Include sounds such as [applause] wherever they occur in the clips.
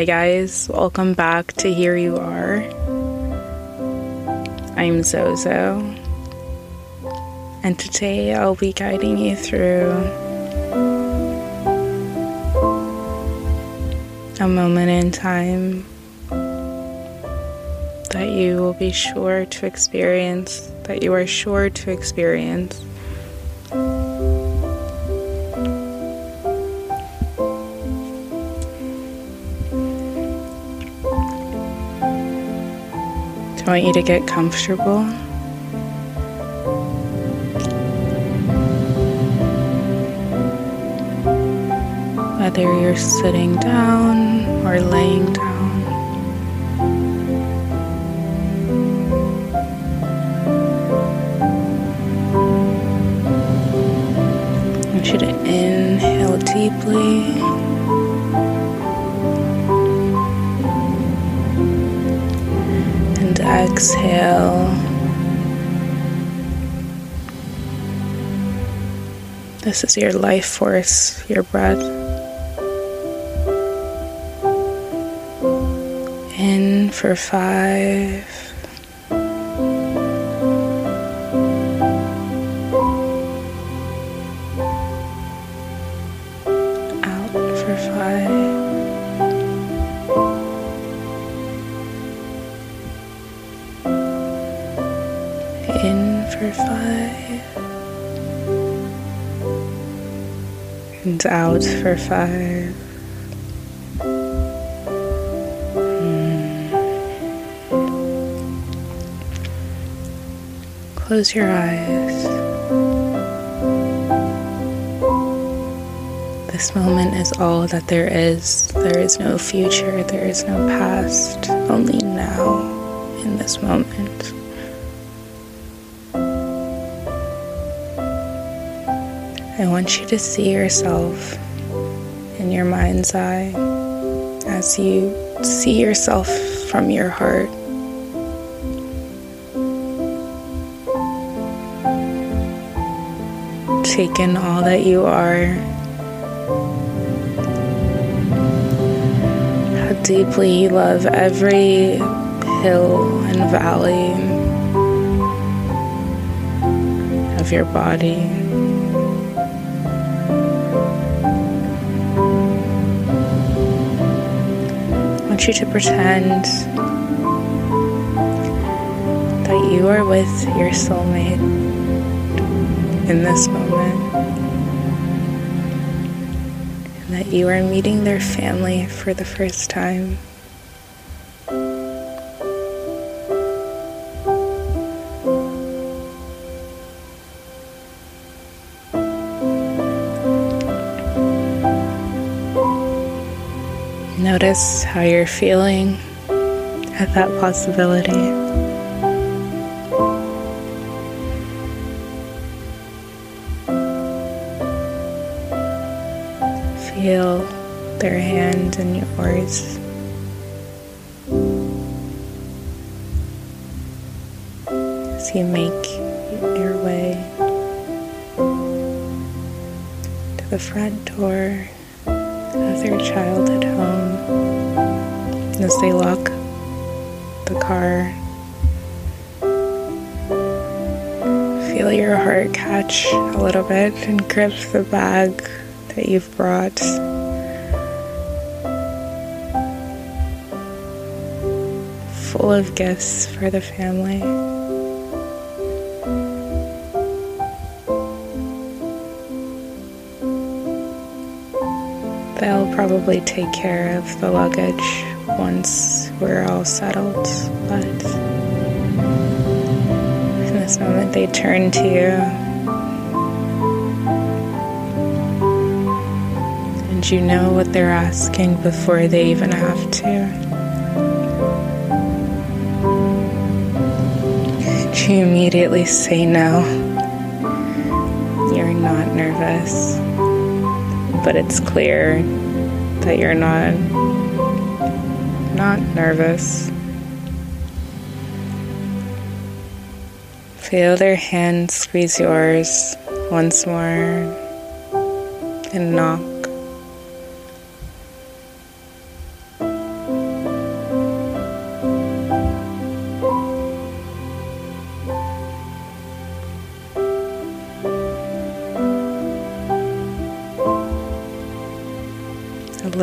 Hi, guys. Welcome back to Here You Are. I'm Zozo, and today I'll be guiding you through a moment in time that you will be sure to experience, that you are sure to experience. Want you to get comfortable. Whether you're sitting down or laying down. I want you to inhale deeply. Exhale. This is your life force, your breath. In for five. Out for five. Hmm. Close your eyes. This moment is all that there is. There is no future, there is no past, only now in this moment. I want you to see yourself in your mind's eye as you see yourself from your heart. Take in all that you are. How deeply you love every hill and valley of your body. Want you to pretend that you are with your soulmate in this moment and that you are meeting their family for the first time. Notice how you're feeling at that possibility. Feel their hand in yours. As you make your way to the front door their childhood home as they lock the car. Feel your heart catch a little bit and grip the bag that you've brought. Full of gifts for the family. Probably take care of the luggage once we're all settled, but in this moment they turn to you and you know what they're asking before they even have to. You immediately say no. You're not nervous but it's clear that you're not not nervous. Feel their hand squeeze yours once more and knock.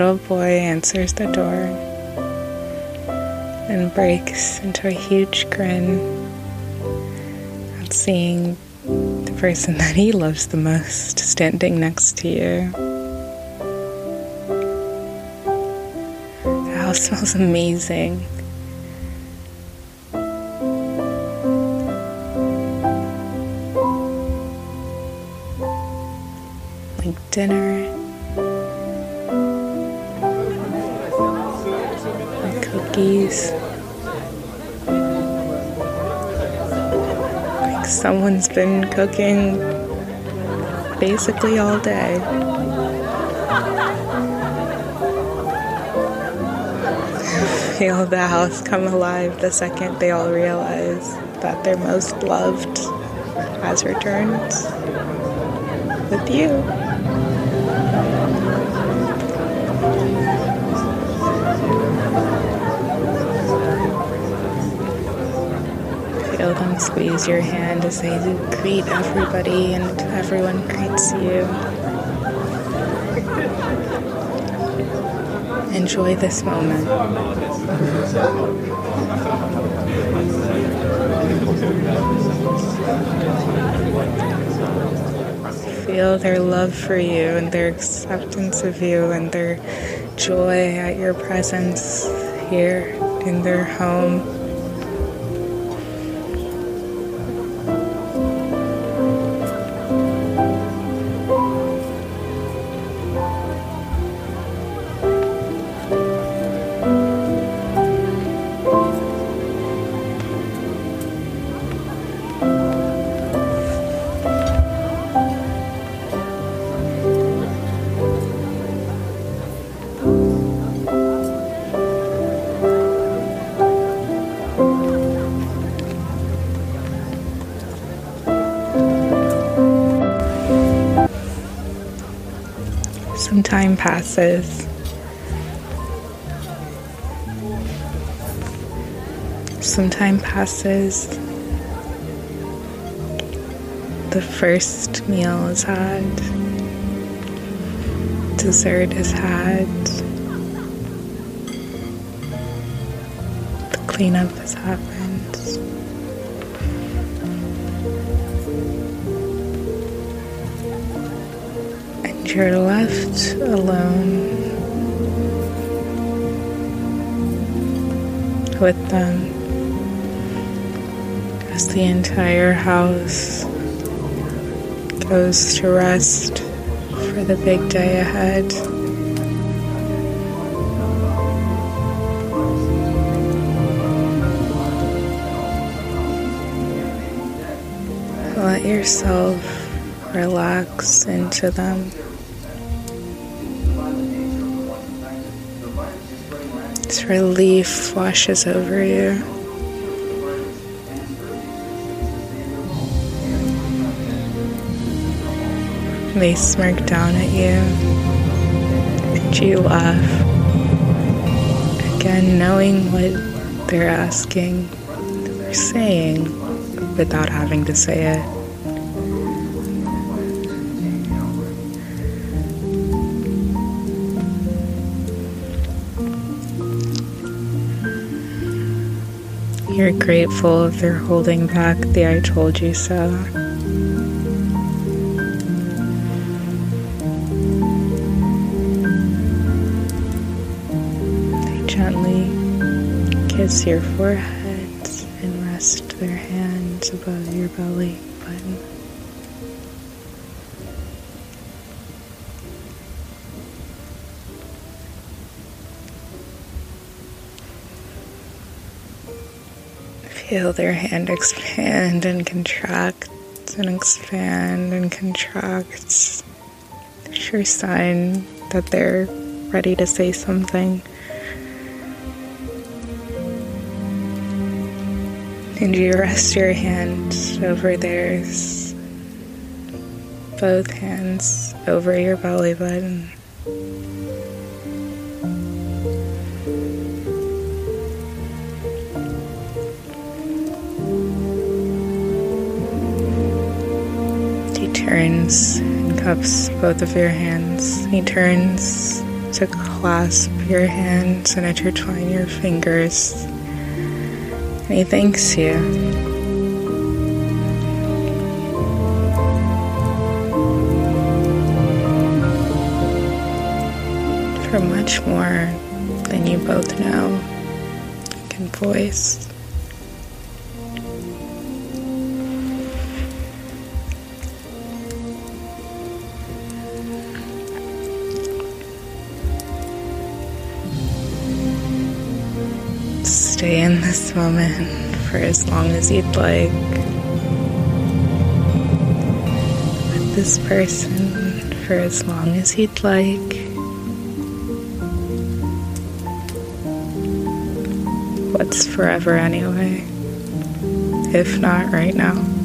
Little boy answers the door and breaks into a huge grin at seeing the person that he loves the most standing next to you. The house smells amazing. Like. Someone's been cooking basically all day. [sighs] Feel the house come alive the second they all realize that their most loved has returned with you. Squeeze your hand as they greet everybody and everyone greets you. Enjoy this moment. Feel their love for you and their acceptance of you and their joy at your presence here in their home. Time passes. Some time passes. The first meal is had. Dessert is had. The cleanup is happened. You're left alone with them as the entire house goes to rest for the big day ahead. Let yourself relax into them. Relief washes over you. They smirk down at you, and you laugh. Again, knowing what they're asking or saying without having to say it. You're grateful if they're holding back the I told you so. They gently kiss your forehead and rest their hands above your belly button. Feel their hand expand and contract and expand and contract. Sure sign that they're ready to say something. And you rest your hand over theirs, both hands over your belly button. And cups both of your hands. He turns to clasp your hands and intertwine your fingers. And he thanks you. For much more than you both know can voice. Stay in this moment for as long as you'd like with this person for as long as you'd like. What's forever anyway? If not right now.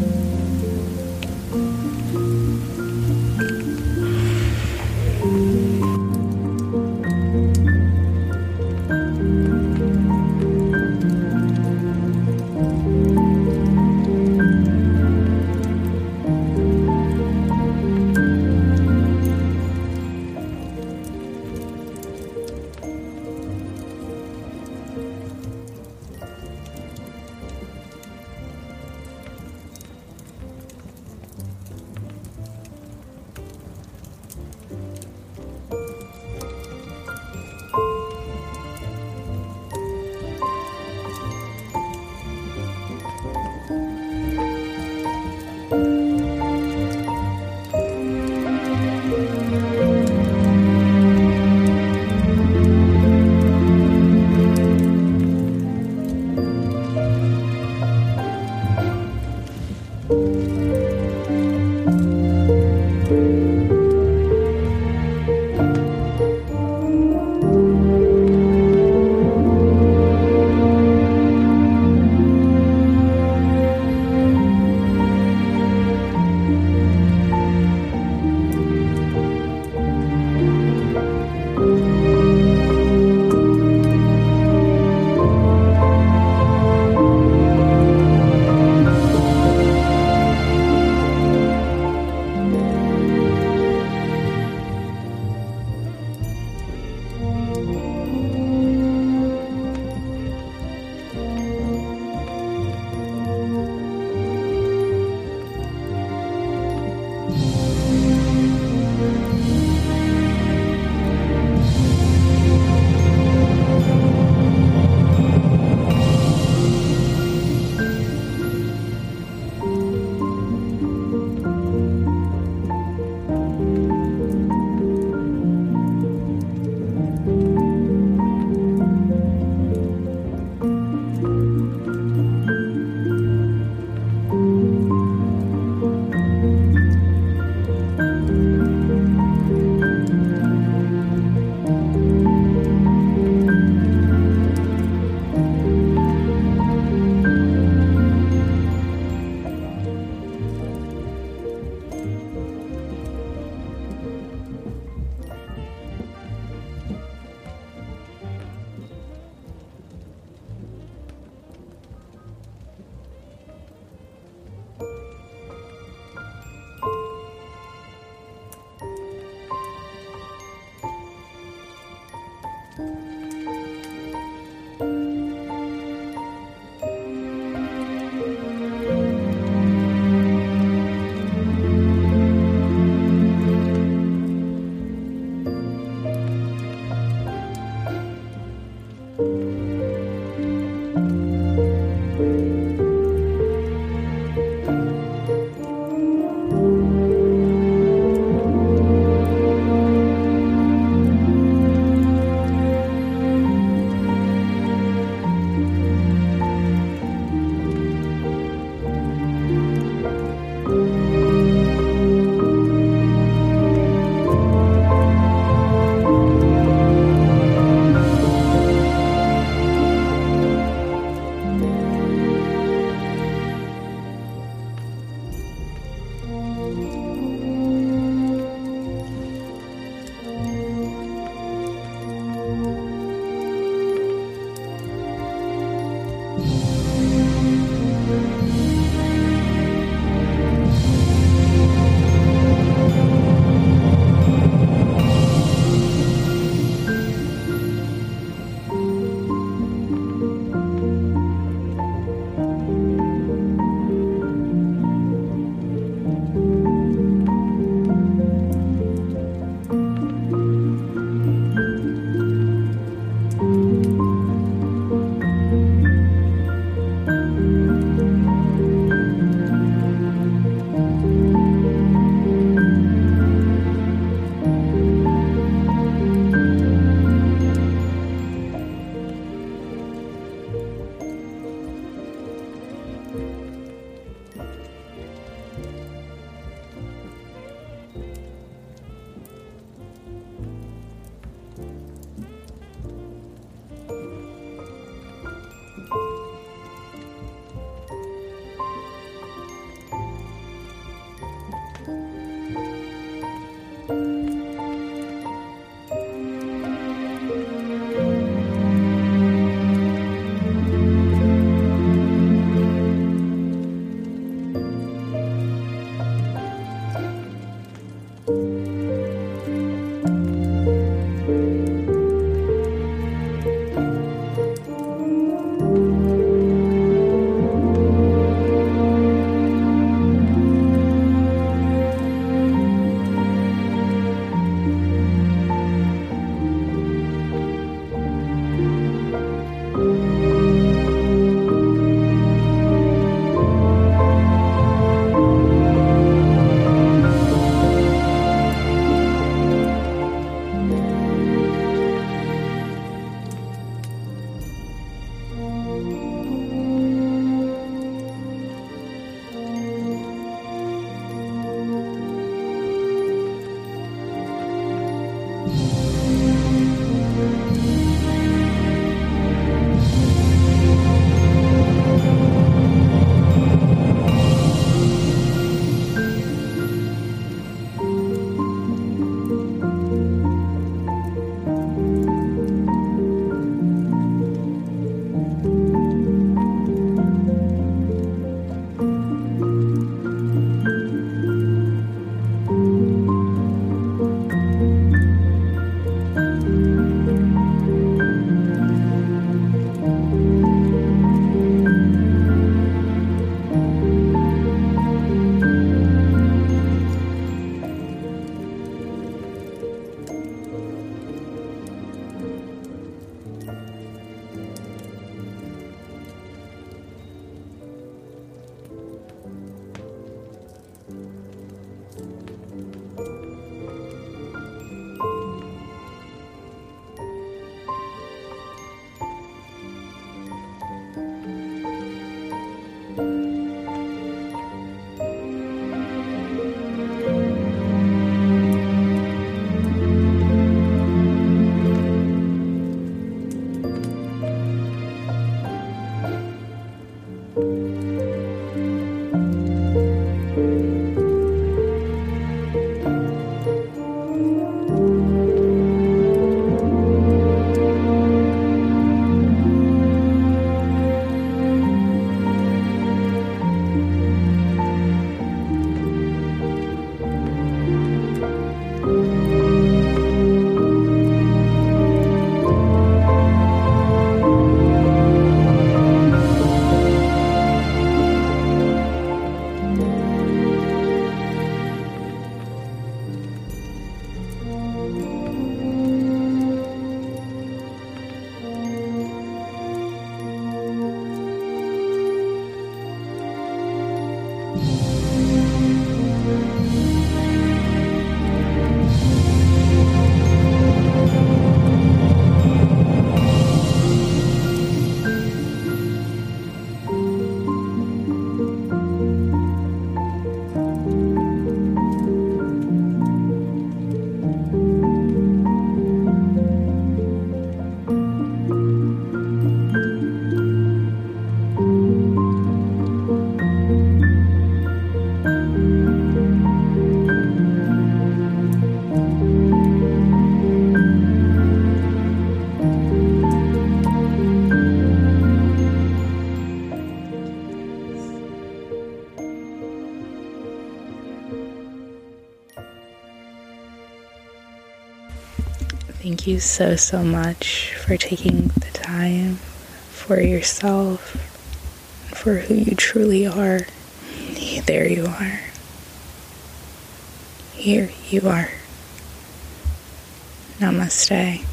Bye. So, so much for taking the time for yourself, for who you truly are. There you are. Here you are. Namaste.